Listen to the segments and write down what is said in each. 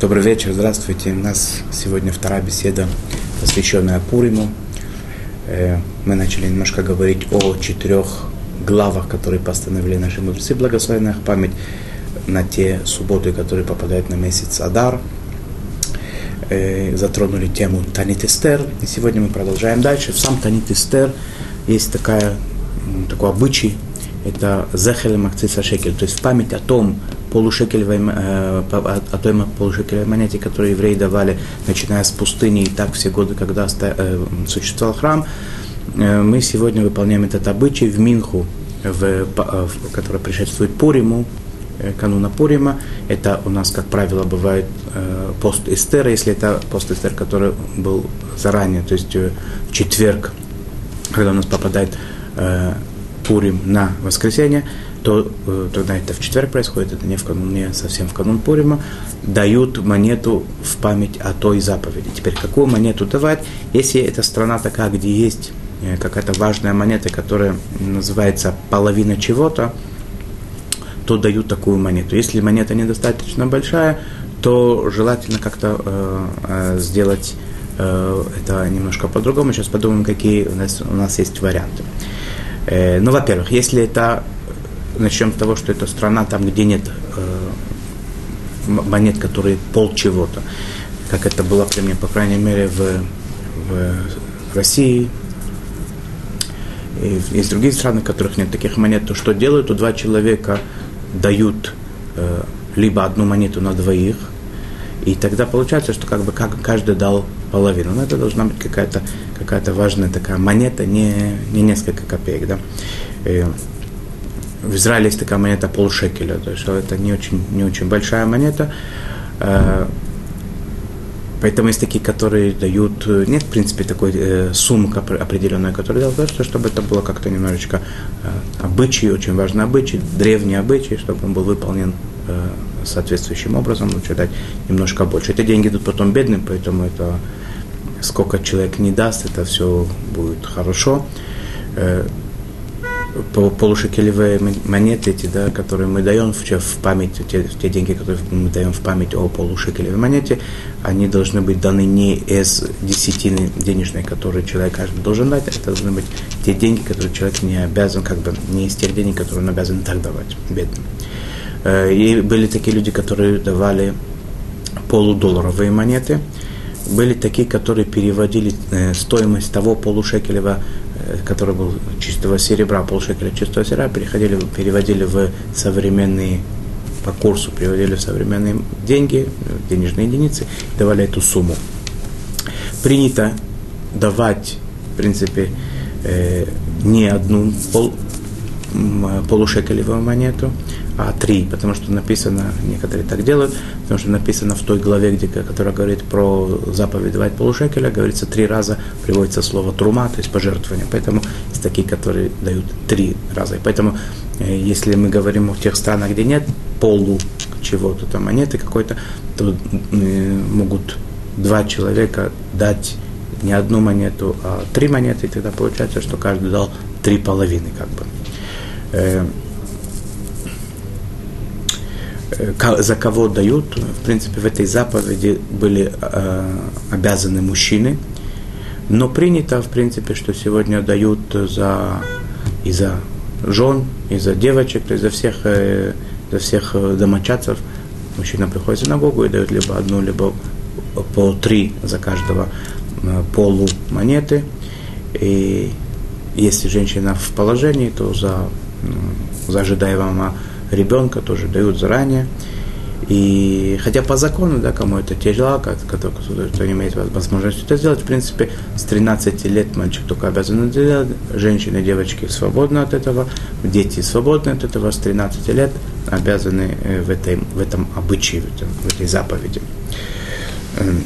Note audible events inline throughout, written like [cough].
Добрый вечер, здравствуйте. У нас сегодня вторая беседа, посвященная Пуриму. Э, мы начали немножко говорить о четырех главах, которые постановили наши мудрецы, благословенная их память на те субботы, которые попадают на месяц Адар. Э, затронули тему Танит Эстер. И сегодня мы продолжаем дальше. В сам Танит Эстер есть такая, такой обычай, это Зехель Макциса Шекель, то есть память о том, полушекелевой, э, о той полушекелевой монете, которую евреи давали, начиная с пустыни и так все годы, когда э, существовал храм, э, мы сегодня выполняем этот обычай в Минху, в, в, который предшествует Пуриму, кануна Пурима. Это у нас, как правило, бывает пост Эстера, если это пост Эстер, который был заранее, то есть в четверг, когда у нас попадает Пурим на воскресенье, то э, тогда это в четверг происходит, это не, в канун, не совсем в канун Пурима, дают монету в память о той заповеди. Теперь, какую монету давать, если это страна такая, где есть э, какая-то важная монета, которая называется половина чего-то, то дают такую монету. Если монета недостаточно большая, то желательно как-то э, э, сделать э, это немножко по-другому. Сейчас подумаем, какие у нас, у нас есть варианты. Э, ну, во-первых, если это начнем с того, что это страна, там, где нет э, монет, которые пол чего-то, как это было при мне, по крайней мере, в, в России, и есть другие страны, в которых нет таких монет, то что делают? То два человека дают э, либо одну монету на двоих, и тогда получается, что как бы как каждый дал половину. Но это должна быть какая-то какая важная такая монета, не, не несколько копеек. Да? В Израиле есть такая монета полшекеля, то есть это не очень, не очень большая монета. Э, поэтому есть такие, которые дают, нет, в принципе, такой э, суммы определенной, которая делают чтобы это было как-то немножечко э, обычай, очень важный обычай, древний обычай, чтобы он был выполнен э, соответствующим образом, лучше дать немножко больше. Эти деньги идут потом бедным, поэтому это сколько человек не даст, это все будет хорошо. Э, полушекелевые монеты, эти, да, которые мы даем в, память, те, те деньги, которые мы даем в память о полушекелевой монете, они должны быть даны не из десятины денежной, которые человек каждый должен дать, это должны быть те деньги, которые человек не обязан, как бы, не из тех денег, которые он обязан так давать бедным. Э, и были такие люди, которые давали полудолларовые монеты, были такие, которые переводили э, стоимость того полушекелевого Э, который был чистого серебра, полшекеля чистого серебра, переходили, переводили в современные, по курсу переводили в современные деньги, денежные единицы, давали эту сумму. Принято давать, в принципе, э, не одну пол, полушекелевую монету, а три, потому что написано, некоторые так делают, потому что написано в той главе, где, которая говорит про заповедь давать полушекеля, говорится три раза, приводится слово трума, то есть пожертвование. Поэтому есть такие, которые дают три раза. И поэтому, э, если мы говорим о тех странах, где нет полу чего-то, там монеты какой-то, то э, могут два человека дать не одну монету, а три монеты, и тогда получается, что каждый дал три половины, как бы. Э, Э, за кого дают. В принципе, в этой заповеди были э, обязаны мужчины. Но принято, в принципе, что сегодня дают за, и за жен, и за девочек, то есть за всех, э, за всех э, домочадцев. Мужчина приходит в синагогу и дает либо одну, либо по три за каждого э, полу монеты. И если женщина в положении, то за, за ожидаемого ребенка тоже дают заранее. И хотя по закону, да, кому это тяжело, как, кто, кто не имеет возможности это сделать, в принципе, с 13 лет мальчик только обязан это делать, женщины девочки свободны от этого, дети свободны от этого, с 13 лет обязаны э, в, этой, в этом обычае, в, этом, в этой заповеди. Эм.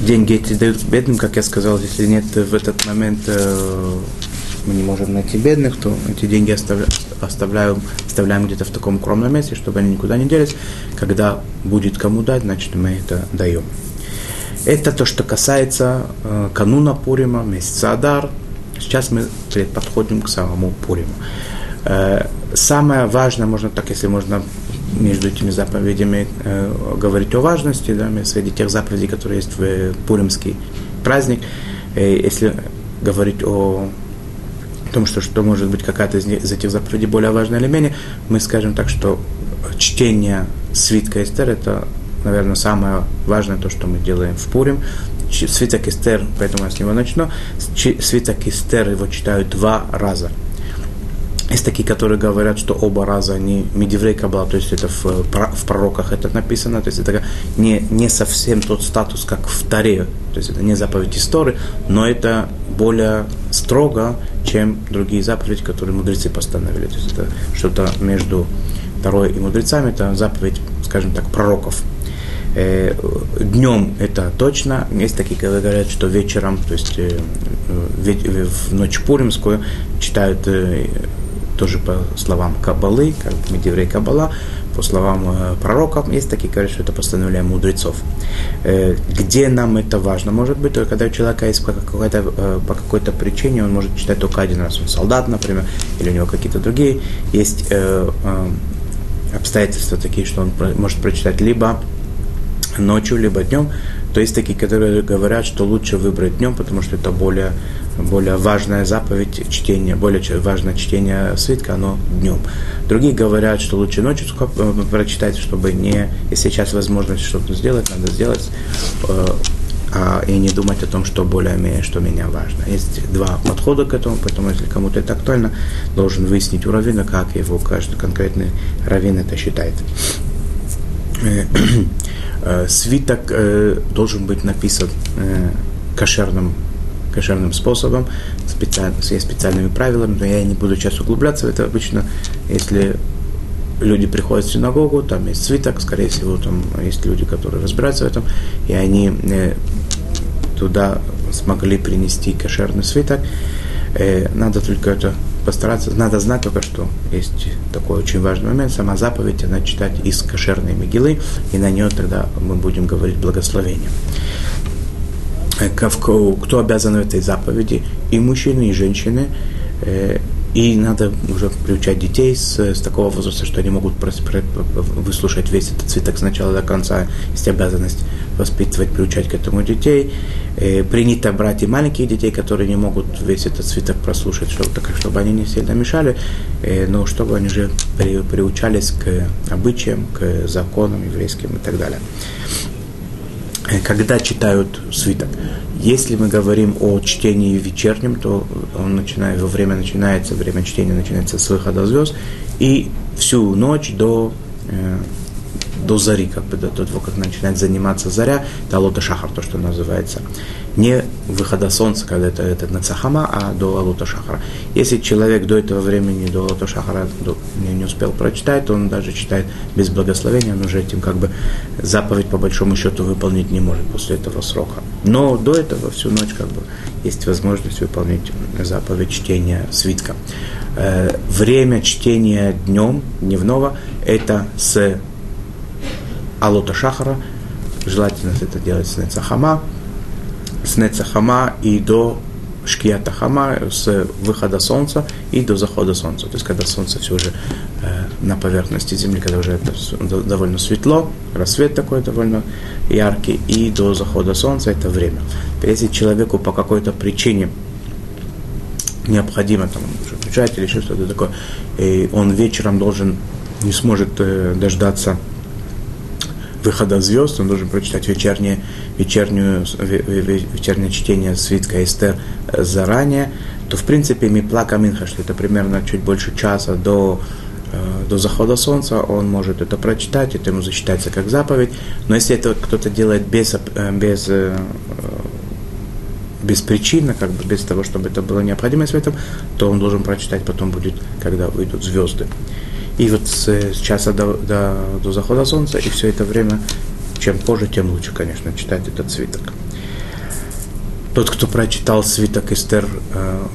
Деньги эти дают бедным, как я сказал, если нет в этот момент э, мы не можем найти бедных, то эти деньги оставляем, оставляем, оставляем где-то в таком укромном месте, чтобы они никуда не делись. Когда будет кому дать, значит мы это даем. Это то, что касается э, кануна Пурима, месяца Адар. Сейчас мы подходим к самому Пуриму. Э, самое важное, можно так, если можно между этими заповедями э, говорить о важности, да, среди тех заповедей, которые есть в Пуримский праздник, э, если говорить о том, что, что может быть какая-то из, из этих заповедей более важная или менее, мы скажем так, что чтение свитка Эстер – это, наверное, самое важное то, что мы делаем в Пурим. Свиток Эстер, поэтому я с него начну. Свиток Эстер его читают два раза – есть такие, которые говорят, что оба раза они медиврей кабала, то есть это в, в пророках это написано, то есть это не, не совсем тот статус, как в Таре, то есть это не заповедь истории, но это более строго, чем другие заповеди, которые мудрецы постановили. То есть это что-то между Тарой и мудрецами, это заповедь, скажем так, пророков. Э, днем это точно. Есть такие, которые говорят, что вечером, то есть э, в ночь Пуримскую читают э, тоже по словам Кабалы, как Медиврей Кабала, по словам э, пророков, есть такие, говорят, что это постановление мудрецов. Э, где нам это важно? Может быть, только когда у человека есть по какой-то, э, по какой-то причине, он может читать только один раз. Он солдат, например, или у него какие-то другие. Есть обстоятельства такие, что он может прочитать либо ночью, либо днем. То есть такие, которые говорят, что лучше выбрать днем, потому что это более более важная заповедь чтения, более важное чтение свитка, оно днем. Другие говорят, что лучше ночью э, прочитать, чтобы не, если сейчас возможность что-то сделать, надо сделать, э, а, и не думать о том, что более-менее, что меня важно. Есть два подхода к этому, поэтому если кому-то это актуально, должен выяснить у равина, как его каждый конкретный равин это считает. [clears throat] Э, свиток должен быть написан кошерным кошерным способом, специально, специальными правилами, но я не буду сейчас углубляться в это. Обычно, если люди приходят в синагогу, там есть свиток, скорее всего, там есть люди, которые разбираются в этом, и они э, туда смогли принести кошерный свиток. Э, надо только это постараться, надо знать только, что есть такой очень важный момент, сама заповедь, она читать из кошерной мигилы, и на нее тогда мы будем говорить благословение. Э, кто обязан в этой заповеди, и мужчины, и женщины, э, и надо уже приучать детей с, с такого возраста, что они могут выслушать весь этот цветок с начала до конца. Есть обязанность воспитывать, приучать к этому детей. Э, принято брать и маленьких детей, которые не могут весь этот цветок прослушать, чтобы, так, чтобы они не сильно мешали, но чтобы они уже при, приучались к обычаям, к законам еврейским и так далее. Э, когда читают свиток. Если мы говорим о чтении вечернем, то он начинает, во время начинается, время чтения начинается с выхода звезд, и всю ночь до э, до зари, как бы до, того, как начинает заниматься заря, до лота шахар, то, что называется. Не выхода солнца, когда это, это нацахама, а до лота шахара. Если человек до этого времени, до лота шахара до, не, не успел прочитать, то он даже читает без благословения, он уже этим как бы заповедь по большому счету выполнить не может после этого срока. Но до этого всю ночь как бы есть возможность выполнить заповедь чтения свитка. Э, время чтения днем, дневного, это с Алота Шахара, желательно это делать с Нецахама, с Нецахама и до Шкията Хама, с выхода солнца и до захода солнца. То есть, когда солнце все уже э, на поверхности Земли, когда уже это довольно светло, рассвет такой довольно яркий, и до захода солнца это время. Если человеку по какой-то причине необходимо там включать или еще что-то такое, и он вечером должен, не сможет э, дождаться выхода звезд, он должен прочитать вечернее, вечернюю, вечернее чтение свитка Эстер заранее, то в принципе Мипла Минха, что это примерно чуть больше часа до, э, до захода солнца, он может это прочитать, это ему засчитается как заповедь. Но если это кто-то делает без, э, без, э, без причины, как бы без того, чтобы это было необходимость в этом, то он должен прочитать потом будет, когда выйдут звезды. И вот с, с часа до, до, до захода солнца, и все это время, чем позже, тем лучше, конечно, читать этот свиток. Тот, кто прочитал свиток Эстер, э,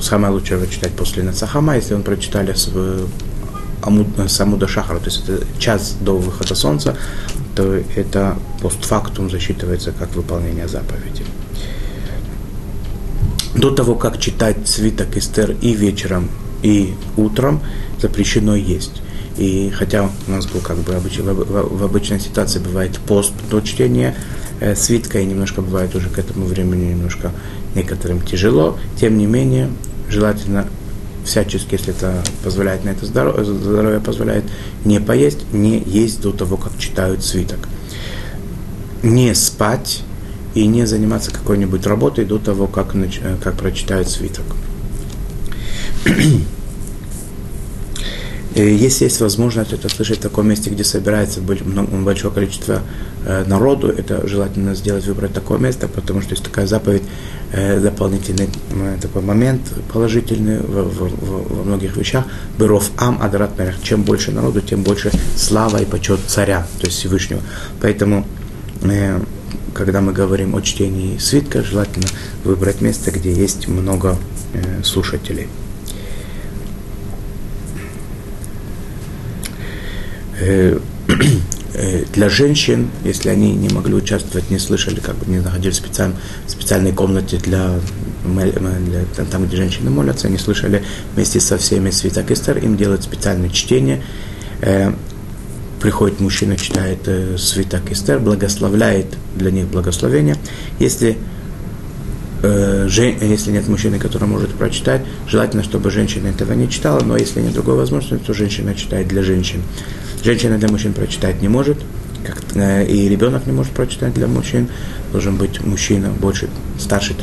самое лучшее его читать после Нацахама, если он прочитали с, э, Амуд, с Амуда Шахара, то есть это час до выхода солнца, то это постфактум засчитывается как выполнение заповеди. До того, как читать свиток Эстер и вечером и утром запрещено есть. И хотя у нас был как бы в, в обычной ситуации бывает пост до чтения э, свитка, и немножко бывает уже к этому времени немножко некоторым тяжело, тем не менее желательно всячески, если это позволяет на это здоровье, здоровье позволяет, не поесть, не есть до того, как читают свиток. Не спать и не заниматься какой-нибудь работой до того, как, э, как прочитают свиток. Если есть возможность это слышать в таком месте, где собирается большое количество э, народу, это желательно сделать, выбрать такое место, потому что есть такая заповедь, э, дополнительный такой момент положительный во, во, во многих вещах. Быров ам адарат Чем больше народу, тем больше слава и почет царя, то есть Всевышнего. Поэтому э, когда мы говорим о чтении свитка, желательно выбрать место, где есть много слушателей. Э, э, [clears throat] для женщин, если они не могли участвовать, не слышали, как бы не находились в специальной, специальной комнате для, для, там, где женщины молятся, они слышали вместе со всеми свиток Эстер, им делают специальное чтение. Э, приходит мужчина, читает э, свиток Эстер, благословляет для них благословение. Если э, если нет мужчины, который может прочитать, желательно, чтобы женщина этого не читала, но если нет другой возможности, то женщина читает для женщин. Женщина для мужчин прочитать не может, как, э, и ребенок не может прочитать для мужчин. Должен быть мужчина больше, старше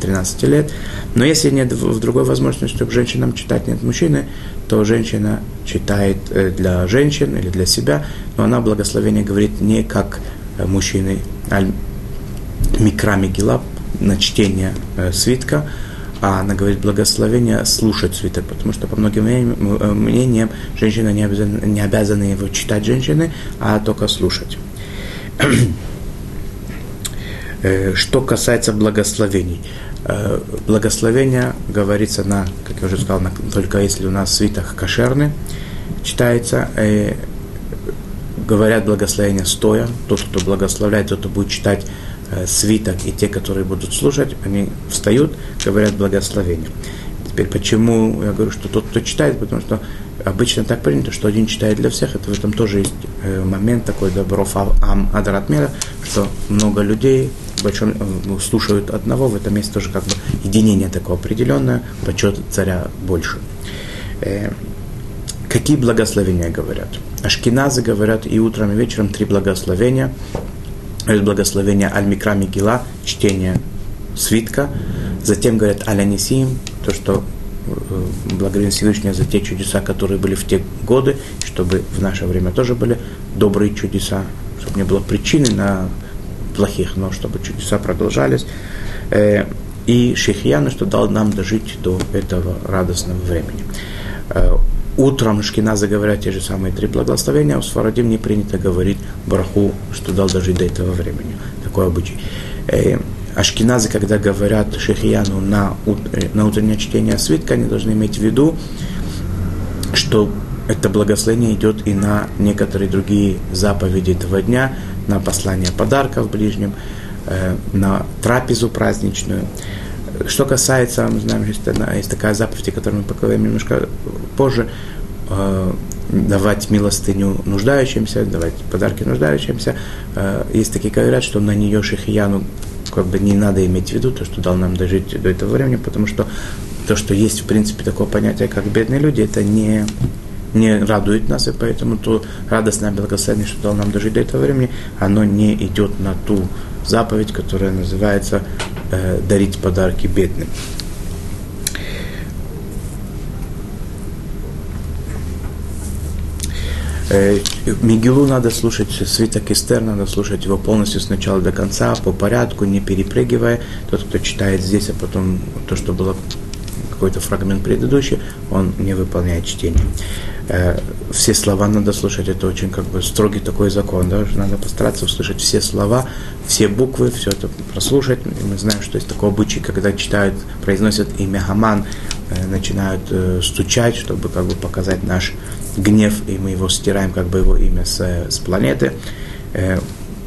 13 э, лет. Но если нет в другой возможности, чтобы женщинам читать нет мужчины, то женщина читает э, для женщин или для себя, но она благословение говорит не как мужчины, а микра на чтение свитка, а она говорит благословение слушать свиток, потому что по многим э, мнениям женщина не обязана, не обязана его читать женщины, а только слушать. [clears throat] Э, что касается благословений. Э, благословение говорится на, как я уже сказал, на, только если у нас свиток кошерный читается, говорят благословение стоя, то, что благословляет, тот, кто будет читать Э, свиток и те, которые будут слушать, они встают, говорят благословение. Теперь почему я говорю, что тот, кто читает, потому что обычно так принято, что один читает для всех, это в этом тоже есть э, момент такой добров ам адратмера, что много людей большом, э, слушают одного, в этом есть тоже как бы единение такое определенное, почет царя больше. Какие благословения говорят? Ашкиназы говорят и утром, и вечером три благословения – есть благословение Аль-Микра Мигила, чтение свитка. Затем говорят Аль-Анисим, то, что э, благодарим Всевышнего за те чудеса, которые были в те годы, чтобы в наше время тоже были добрые чудеса, чтобы не было причины на плохих, но чтобы чудеса продолжались. Э, и Шехияна, что дал нам дожить до этого радостного времени. Утром шкиназы говорят те же самые три благословения, а у Сфарадим не принято говорить бараху, что дал дожить до этого времени. Такой обычай. Э, ашкиназы, когда говорят шехияну на, э, на утреннее чтение свитка, они должны иметь в виду, что это благословение идет и на некоторые другие заповеди этого дня, на послание подарков ближним, э, на трапезу праздничную. Что касается, мы знаем, есть, есть такая заповедь, которую мы поговорим немножко позже, э, давать милостыню нуждающимся, давать подарки нуждающимся. Э, есть такие, говорят, что на нее шихияну как бы не надо иметь в виду то, что дал нам дожить до этого времени, потому что то, что есть, в принципе, такое понятие, как бедные люди, это не, не радует нас, и поэтому то радостное благословение, что дал нам дожить до этого времени, оно не идет на ту заповедь, которая называется э, дарить подарки бедным. Э, Мигилу надо слушать, свиток Эстер надо слушать его полностью с начала до конца, по порядку, не перепрыгивая. Тот, кто читает здесь, а потом то, что было какой-то фрагмент предыдущий, он не выполняет чтение. Э, все слова надо слушать, это очень как бы строгий такой закон, да, надо постараться услышать все слова, все буквы, все это прослушать. И мы знаем, что есть такой обычай, когда читают, произносят имя Хаман, э, начинают э, стучать, чтобы как бы показать наш гнев, и мы его стираем, как бы его имя с, с планеты.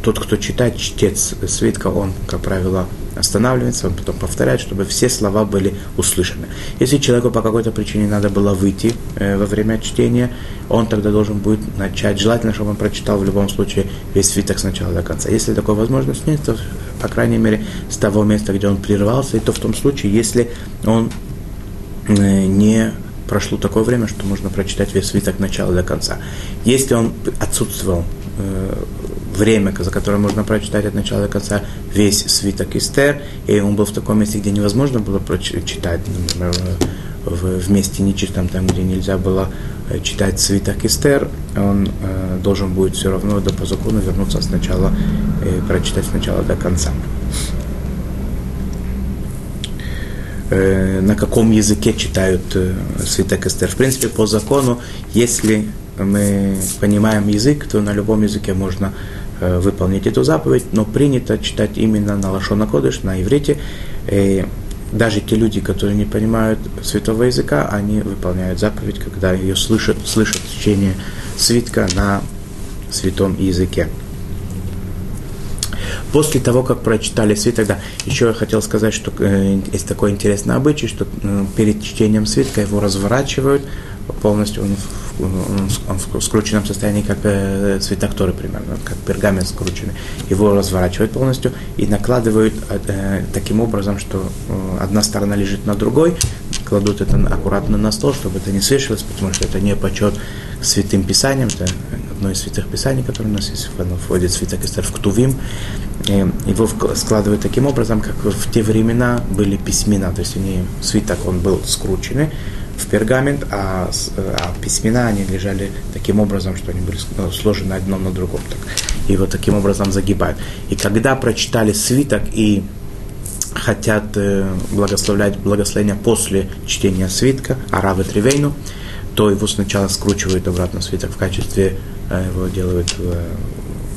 Тот, кто читает, чтец свитка, он, как правило, останавливается, он потом повторяет, чтобы все слова были услышаны. Если человеку по какой-то причине надо было выйти э, во время чтения, он тогда должен будет начать, желательно, чтобы он прочитал в любом случае весь свиток сначала до конца. Если такой возможности нет, то, по крайней мере, с того места, где он прервался, и то в том случае, если он э, не прошло такое время, что можно прочитать весь свиток начала до конца. Если он отсутствовал э, время, за которое можно прочитать от начала до конца весь свиток Эстер, и он был в таком месте, где невозможно было прочитать, например, в, в месте нечистом, там, где нельзя было э, читать свиток Эстер, он э, должен будет все равно до по закону вернуться сначала, э, прочитать сначала до конца. Э, на каком языке читают э, свиток Эстер. В принципе, по закону, если мы понимаем язык, то на любом языке можно выполнить эту заповедь, но принято читать именно на Лашона Кодыш, на иврите. И даже те люди, которые не понимают святого языка, они выполняют заповедь, когда ее слышат, слышат чтение свитка на святом языке. После того, как прочитали свиток, да, еще я хотел сказать, что э, есть такой интересный обычай, что э, перед чтением свитка его разворачивают полностью, он он, в скрученном состоянии, как э, свиток Торы примерно, как пергамент скрученный. Его разворачивают полностью и накладывают э, таким образом, что э, одна сторона лежит на другой, кладут это аккуратно на стол, чтобы это не свешивалось, потому что это не почет святым писанием, это одно из святых писаний, которое у нас есть, оно входит в Эстер в Ктувим, его складывают таким образом, как в те времена были письмена, то есть они, свиток он был скрученный в пергамент, а, а письмена они лежали таким образом, что они были ну, сложены одно на другом. Так. Вот таким образом загибают. И когда прочитали свиток и хотят э, благословлять благословение после чтения свитка, Аравы Тревейну, то его сначала скручивают обратно свиток в качестве, э, его делают в,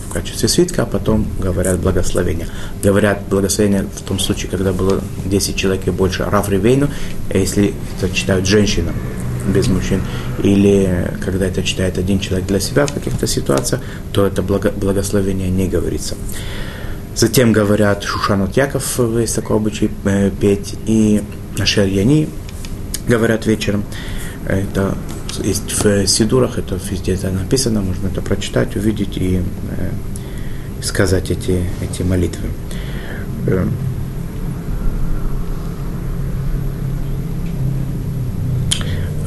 в качестве свитка, а потом говорят благословение. Говорят благословение в том случае, когда было 10 человек и больше, Рав Ревейну, если это читают женщинам без мужчин, или когда это читает один человек для себя в каких-то ситуациях, то это благо, благословение не говорится. Затем говорят Шушанот Яков, есть такой обычай э, петь, и Ашер Яни говорят вечером. Это есть в Сидурах, это везде это написано, можно это прочитать, увидеть и э, сказать эти, эти молитвы. Э,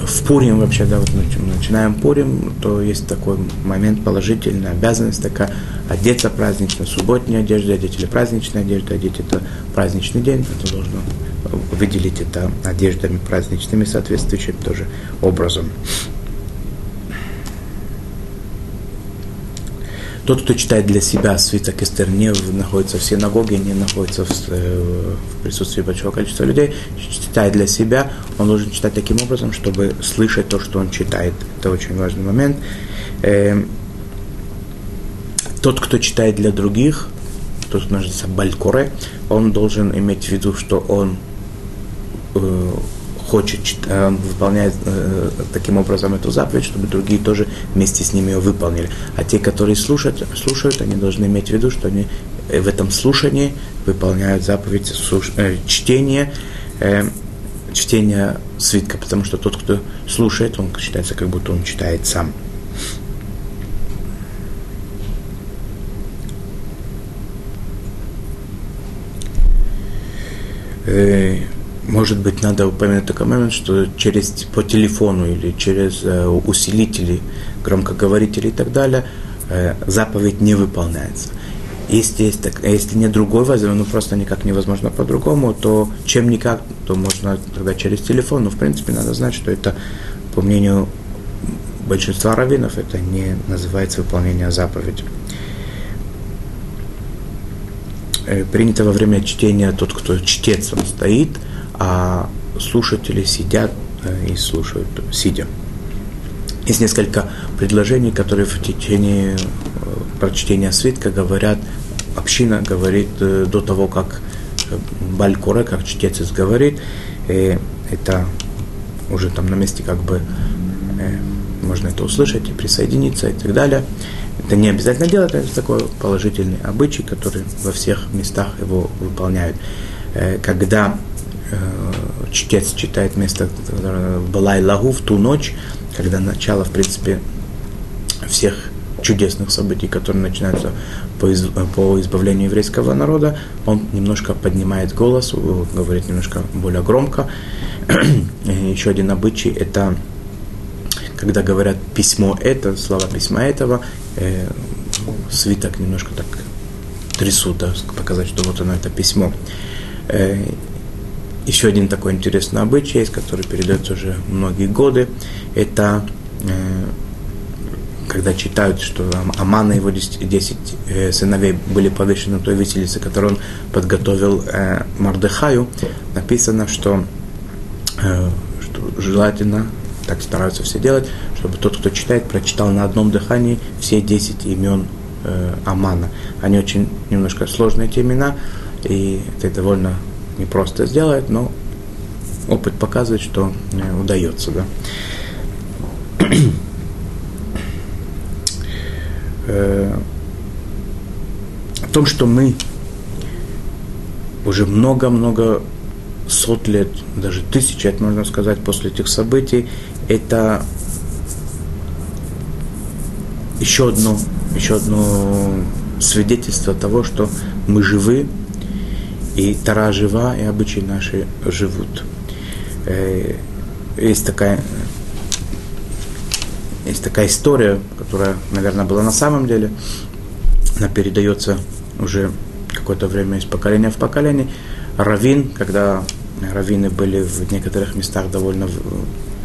в Пурим вообще, да, вот начинаем Пурим, то есть такой момент положительный, обязанность такая, одеться празднично, субботняя одежда, одеть или праздничная одежда, одеть это праздничный день, это должно выделить это одеждами праздничными, соответствующим тоже образом. Тот, кто читает для себя свиток Эстер, не находится в синагоге, не находится в, э, в присутствии большого количества людей, читает для себя, он должен читать таким образом, чтобы слышать то, что он читает. Это очень важный момент. Эм, тот, кто читает для других, тот, кто называется Балькоре, он должен иметь в виду, что он э, хочет, э, выполняет э, таким образом эту заповедь, чтобы другие тоже вместе с ними ее выполнили. А те, которые слушают, слушают они должны иметь в виду, что они э, в этом слушании выполняют заповедь слуш... э, чтения, э, чтения свитка, потому что тот, кто слушает, он считается, как будто он читает сам. Э, может быть, надо упомянуть такой момент, что через по телефону или через э, усилители, громкоговорители и так далее э, заповедь не выполняется. Если, есть так, если нет другой возможности, ну просто никак невозможно по-другому, то чем никак, то можно тогда через телефон. Но в принципе надо знать, что это, по мнению большинства раввинов, это не называется выполнение заповеди. Э, принято во время чтения тот, кто чтец, он стоит – а слушатели сидят э, и слушают, сидя. Есть несколько предложений, которые в течение э, прочтения свитка говорят, община говорит э, до того, как Балькуре, как чтец говорит, и это уже там на месте как бы можно это услышать и присоединиться и так далее. Это не обязательно делать, это такой положительный обычай, который во всех местах его выполняют. Когда чтец читает место Балай Лагу в ту ночь, когда начало, в принципе, всех чудесных событий, которые начинаются по, из, по избавлению еврейского народа, он немножко поднимает голос, говорит немножко более громко. [clears throat] Еще один обычай – это когда говорят письмо это, слова письма этого, э, свиток немножко так трясут, да, показать, что вот оно это письмо. Э, еще один такой интересный обычай который передается уже многие годы. Это э, когда читают, что Аман и его 10, 10 э, сыновей были повешены той виселице, которую он подготовил э, Мардыхаю, написано, что, э, что желательно, так стараются все делать, чтобы тот, кто читает, прочитал на одном дыхании все 10 имен э, Амана. Они очень немножко сложные эти имена, и это довольно непросто сделать, но опыт показывает, что э, удается. Да? э, о том, что мы уже много-много сот лет, даже тысяч лет, можно сказать, после этих событий, это еще одно, еще одно свидетельство того, что мы живы, и Тара жива, и обычаи наши живут. Э, есть такая есть такая история, которая, наверное, была на самом деле. Она передается уже какое-то время из поколения в поколение. Равин, когда раввины были в некоторых местах довольно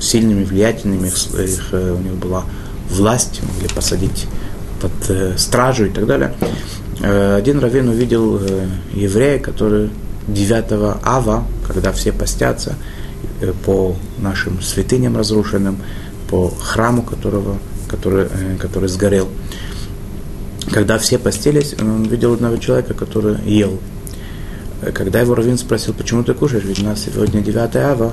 сильными, влиятельными, их, их, э, у них была власть, могли посадить под э, стражу и так далее. Э, один раввин увидел э, еврея, который 9 ава, когда все постятся э, по нашим святыням разрушенным, по храму, которого, который, который сгорел. Когда все постелись, он видел одного человека, который ел. Когда его Равин спросил, почему ты кушаешь, ведь у нас сегодня 9 ава,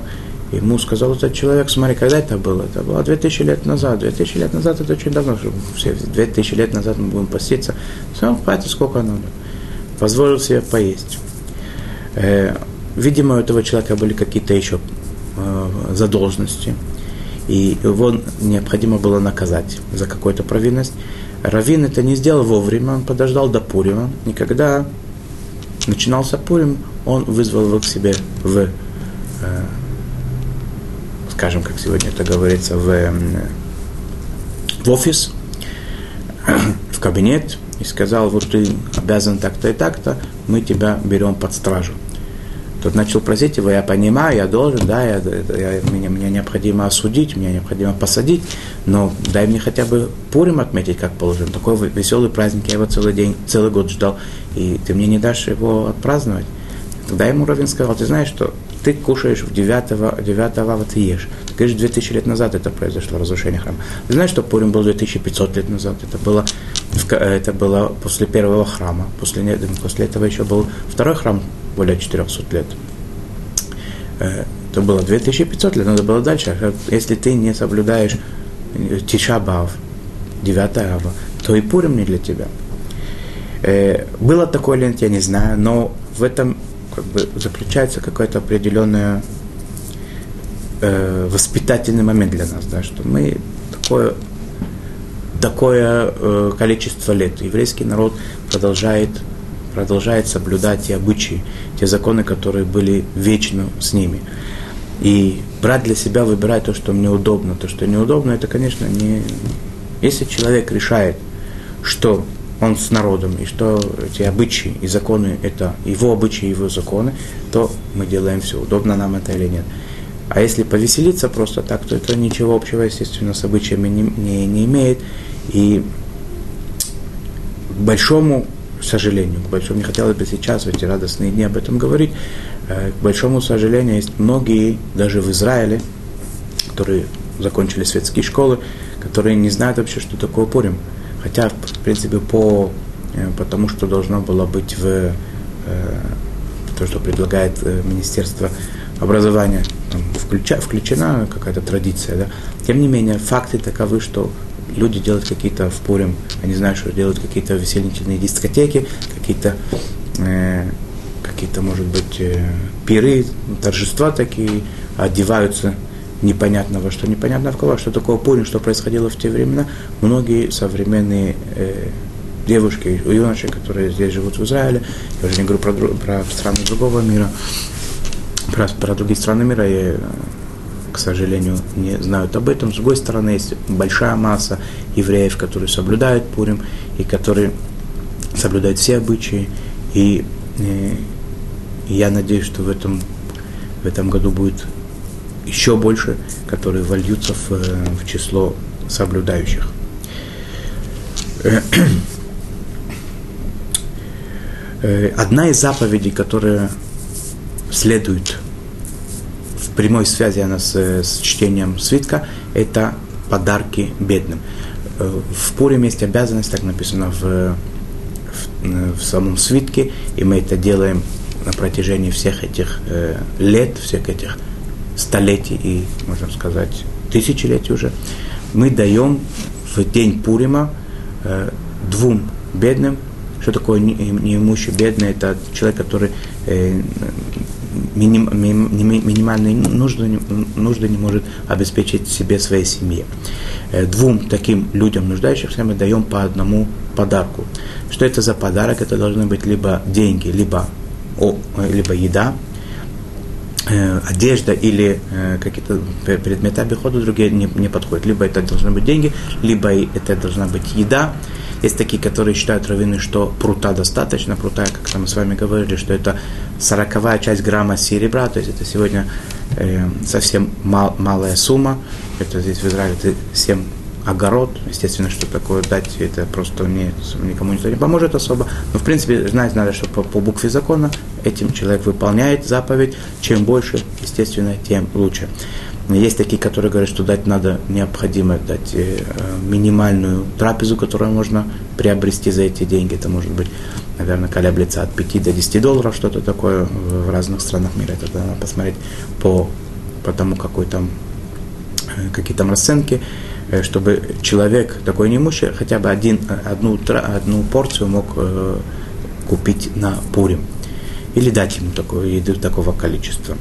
ему сказал этот человек, смотри, когда это было? Это было 2000 лет назад. 2000 лет назад это очень давно, что все 2000 лет назад мы будем поститься. Все, хватит сколько надо. Позволил себе поесть. Э, видимо, у этого человека были какие-то еще э, задолженности и его необходимо было наказать за какую-то провинность. Равин это не сделал вовремя, он подождал до Пурима, и когда начинался Пурим, он вызвал его к себе в, э, скажем, как сегодня это говорится, в, в офис, [clears throat] в кабинет, и сказал, вот ты обязан так-то и так-то, мы тебя берем под стражу. Тот начал просить его, я понимаю, я должен, да, я, я, меня, мне необходимо осудить, мне необходимо посадить, но дай мне хотя бы Пурим отметить, как положено. Такой веселый праздник, я его целый день, целый год ждал, и ты мне не дашь его отпраздновать. Тогда ему Равин сказал, ты знаешь, что ты кушаешь в 9, 9 ава, ты ешь. Ты говоришь, 2000 лет назад это произошло, разрушение храма. Ты знаешь, что Пурим был 2500 лет назад? Это было, это было после первого храма. После, после этого еще был второй храм, более 400 лет. Э, это было 2500 лет, надо было дальше. А если ты не соблюдаешь э, Тишабав, 9 ава, то и Пурим не для тебя. Э, было такое ли, я не знаю, но в этом как бы заключается какой-то определенный э, воспитательный момент для нас, да, что мы такое, такое э, количество лет еврейский народ продолжает продолжает соблюдать те обычаи, те законы, которые были вечно с ними. И брать для себя, выбирать то, что мне удобно. То, что неудобно, это, конечно, не... Если человек решает, что он с народом, и что эти обычаи и законы – это его обычаи, его законы, то мы делаем все, удобно нам это или нет. А если повеселиться просто так, то это ничего общего, естественно, с обычаями не, не, не имеет. И к большому сожалению, к большому, не хотелось бы сейчас в эти радостные дни об этом говорить, э, к большому сожалению, есть многие, даже в Израиле, которые закончили светские школы, которые не знают вообще, что такое Пурим. Хотя, в принципе, по, э, по тому, что должно было быть в э, то, что предлагает Министерство образования, там, включа, включена какая-то традиция, да. Тем не менее, факты таковы, что люди делают какие-то в Пурим, они знают, что делают какие-то веселительные дискотеки, какие-то, э, какие-то, может быть, э, пиры, торжества такие, одеваются непонятно во что, непонятно в кого, что такое Пурим, что происходило в те времена. Многие современные э, девушки, юноши, которые здесь живут в Израиле, я уже не говорю про, про страны другого мира, про, про другие страны мира, я, к сожалению, не знают об этом. С другой стороны, есть большая масса евреев, которые соблюдают Пурим, и которые соблюдают все обычаи, и, и, и я надеюсь, что в этом, в этом году будет еще больше, которые вольются в, в число соблюдающих. Э, одна из заповедей, которая следует в прямой связи она с, с чтением свитка, это подарки бедным. Э, в Пурим есть обязанность, так написано в, в, в самом свитке, и мы это делаем на протяжении всех этих э, лет, всех этих столетий и, можно сказать, тысячелетий уже. Мы даем в день Пурима э, двум бедным что такое неимущий, бедный? Это человек, который э, миним, минимальные нужды, нужды не может обеспечить себе, своей семье. Э, двум таким людям, нуждающимся, мы даем по одному подарку. Что это за подарок? Это должны быть либо деньги, либо, о, либо еда, э, одежда или э, какие-то предметы обихода другие не, не подходят. Либо это должны быть деньги, либо это должна быть еда, есть такие, которые считают раввины, что прута достаточно. Прута, как мы с вами говорили, что это сороковая часть грамма серебра, то есть это сегодня э, совсем мал, малая сумма. Это здесь в Израиле это 7 огород, естественно, что такое дать, это просто не, никому не поможет особо. Но, в принципе, знать надо, что по, по букве закона этим человек выполняет заповедь. Чем больше, естественно, тем лучше. Есть такие, которые говорят, что дать надо, необходимо дать э, минимальную трапезу, которую можно приобрести за эти деньги. Это может быть, наверное, колеблется от 5 до 10 долларов, что-то такое в разных странах мира. Это надо посмотреть по, по тому, какой там, э, какие там расценки, чтобы человек такой неимущий хотя бы один, одну, одну порцию мог купить на Пурим. Или дать ему такую еду такого количества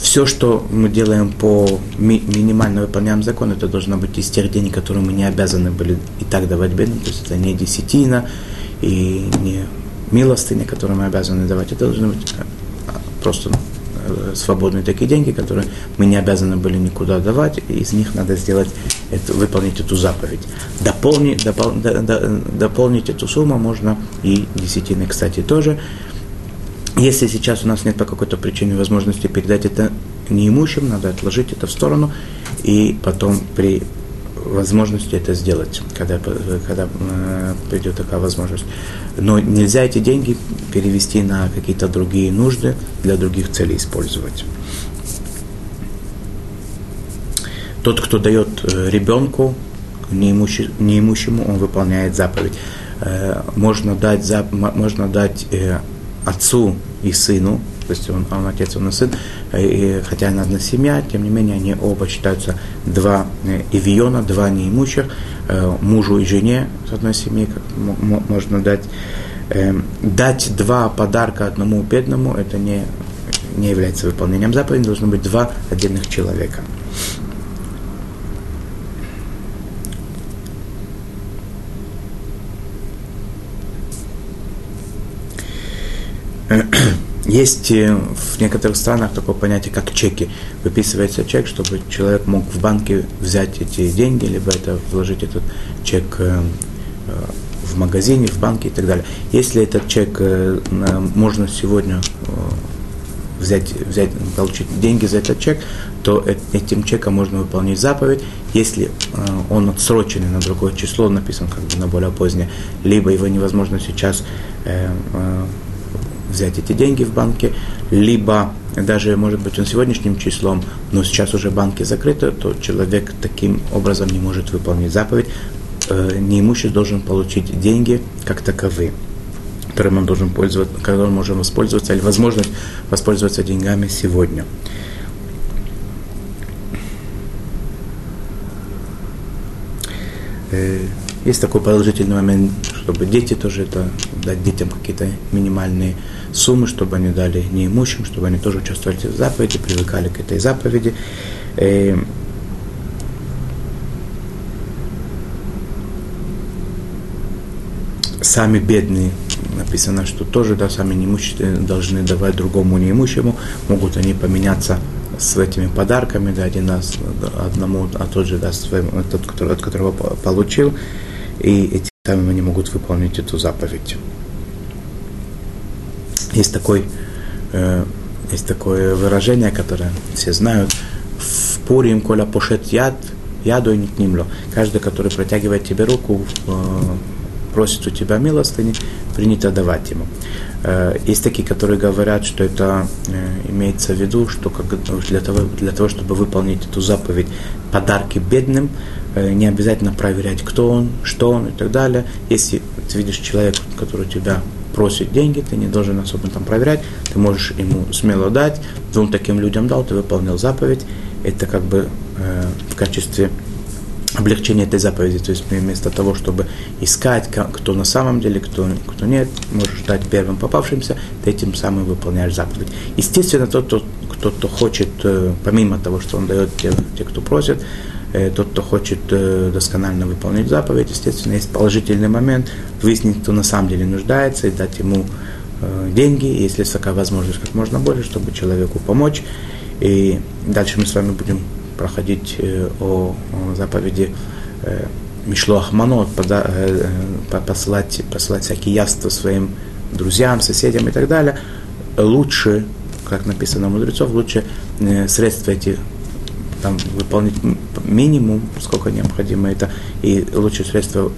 все, что мы делаем по ми- минимально выполняем закон, это должно быть из тех денег, которые мы не обязаны были и так давать бедным. То есть это не десятина и не милостыня, которые мы обязаны давать. Это должны быть э, просто э, свободные такие деньги, которые мы не обязаны были никуда давать, и из них надо сделать это, выполнить эту заповедь. Дополнить, допол, до, до, дополнить эту сумму можно и десятины, кстати, тоже. Если сейчас у нас нет по какой-то причине возможности передать это неимущим, надо отложить это в сторону и потом при возможности это сделать, когда, когда э, придет такая возможность. Но нельзя эти деньги перевести на какие-то другие нужды, для других целей использовать. Тот, кто дает э, ребенку, неимущему, он выполняет заповедь. Э, можно дать, можно дать отцу и сыну, то есть он, он отец, он и сын, и, хотя она одна семья, тем не менее они оба считаются два э, ивиона, два неимущих, э, мужу и жене с одной семьи, как можно дать. Э, дать два подарка одному бедному, это не, не является выполнением заповеди, должно быть два отдельных человека. Есть э, в некоторых странах такое понятие, как чеки. Выписывается чек, чтобы человек мог в банке взять эти деньги, либо это вложить этот чек э, э, в магазине, в банке и так далее. Если этот чек можно сегодня взять, взять, получить деньги за этот чек, то этим чеком можно выполнить заповедь. Если он отсроченный на другое число, написан как бы на более позднее, либо его невозможно сейчас взять эти деньги в банке, либо даже, может быть, он сегодняшним числом, но сейчас уже банки закрыты, то человек таким образом не может выполнить заповедь. Э, неимущий должен получить деньги как таковые которым он должен пользоваться, когда он может воспользоваться, или возможность воспользоваться деньгами сегодня. Э, есть такой положительный момент, чтобы дети тоже это, дать детям какие-то минимальные суммы, чтобы они дали неимущим, чтобы они тоже участвовали в заповеди, привыкали к этой заповеди. Э, сами бедные, написано, что тоже да, сами неимущие должны давать другому неимущему, могут они поменяться с этими подарками, да, один раз одному, а тот же даст своему, тот, который, от которого получил, и этим самым они могут выполнить эту заповедь. Есть такой, э, есть такое выражение, которое все знают, в Пурим, коля пошет яд, яду не нимло. Каждый, который протягивает тебе руку, э, просит у тебя милостыни, принято давать ему. Э, есть такие, которые говорят, что это э, имеется в виду, что для, того, для того, чтобы выполнить эту заповедь подарки бедным, э, не обязательно проверять, кто он, что он и так далее. Если ты видишь человека, который тебя просит деньги, ты не должен особо там проверять, ты можешь ему смело дать, двум таким людям дал, ты выполнил заповедь, это как бы э, в качестве облегчение этой заповеди. То есть вместо того, чтобы искать, кто на самом деле, кто, кто нет, можешь дать первым попавшимся, ты этим самым выполняешь заповедь. Естественно, тот, кто, кто, кто хочет, э, помимо того, что он дает те, те кто просит, тот, кто хочет э, досконально выполнить заповедь, естественно, есть положительный момент, выяснить, кто на самом деле нуждается, и дать ему деньги, если такая возможность, как можно больше, чтобы человеку помочь. И дальше мы с вами будем проходить э, о, заповеди э, Мишлох Манот, э, посылать, посылать всякие яства своим друзьям, соседям и так далее, лучше, как написано у мудрецов, лучше средства эти там, выполнить минимум, сколько необходимо это, и лучше средства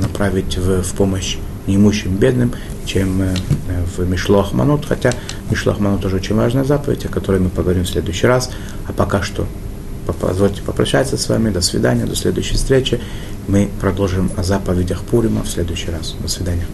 направить в, в помощь неимущим, бедным, чем в Мишлох Манут, хотя Мишлох Манут тоже очень важная заповедь, о которой мы поговорим в следующий раз, а пока что позвольте попрощаться с вами. До свидания, до следующей встречи. Мы продолжим о заповедях Пурима в следующий раз. До свидания.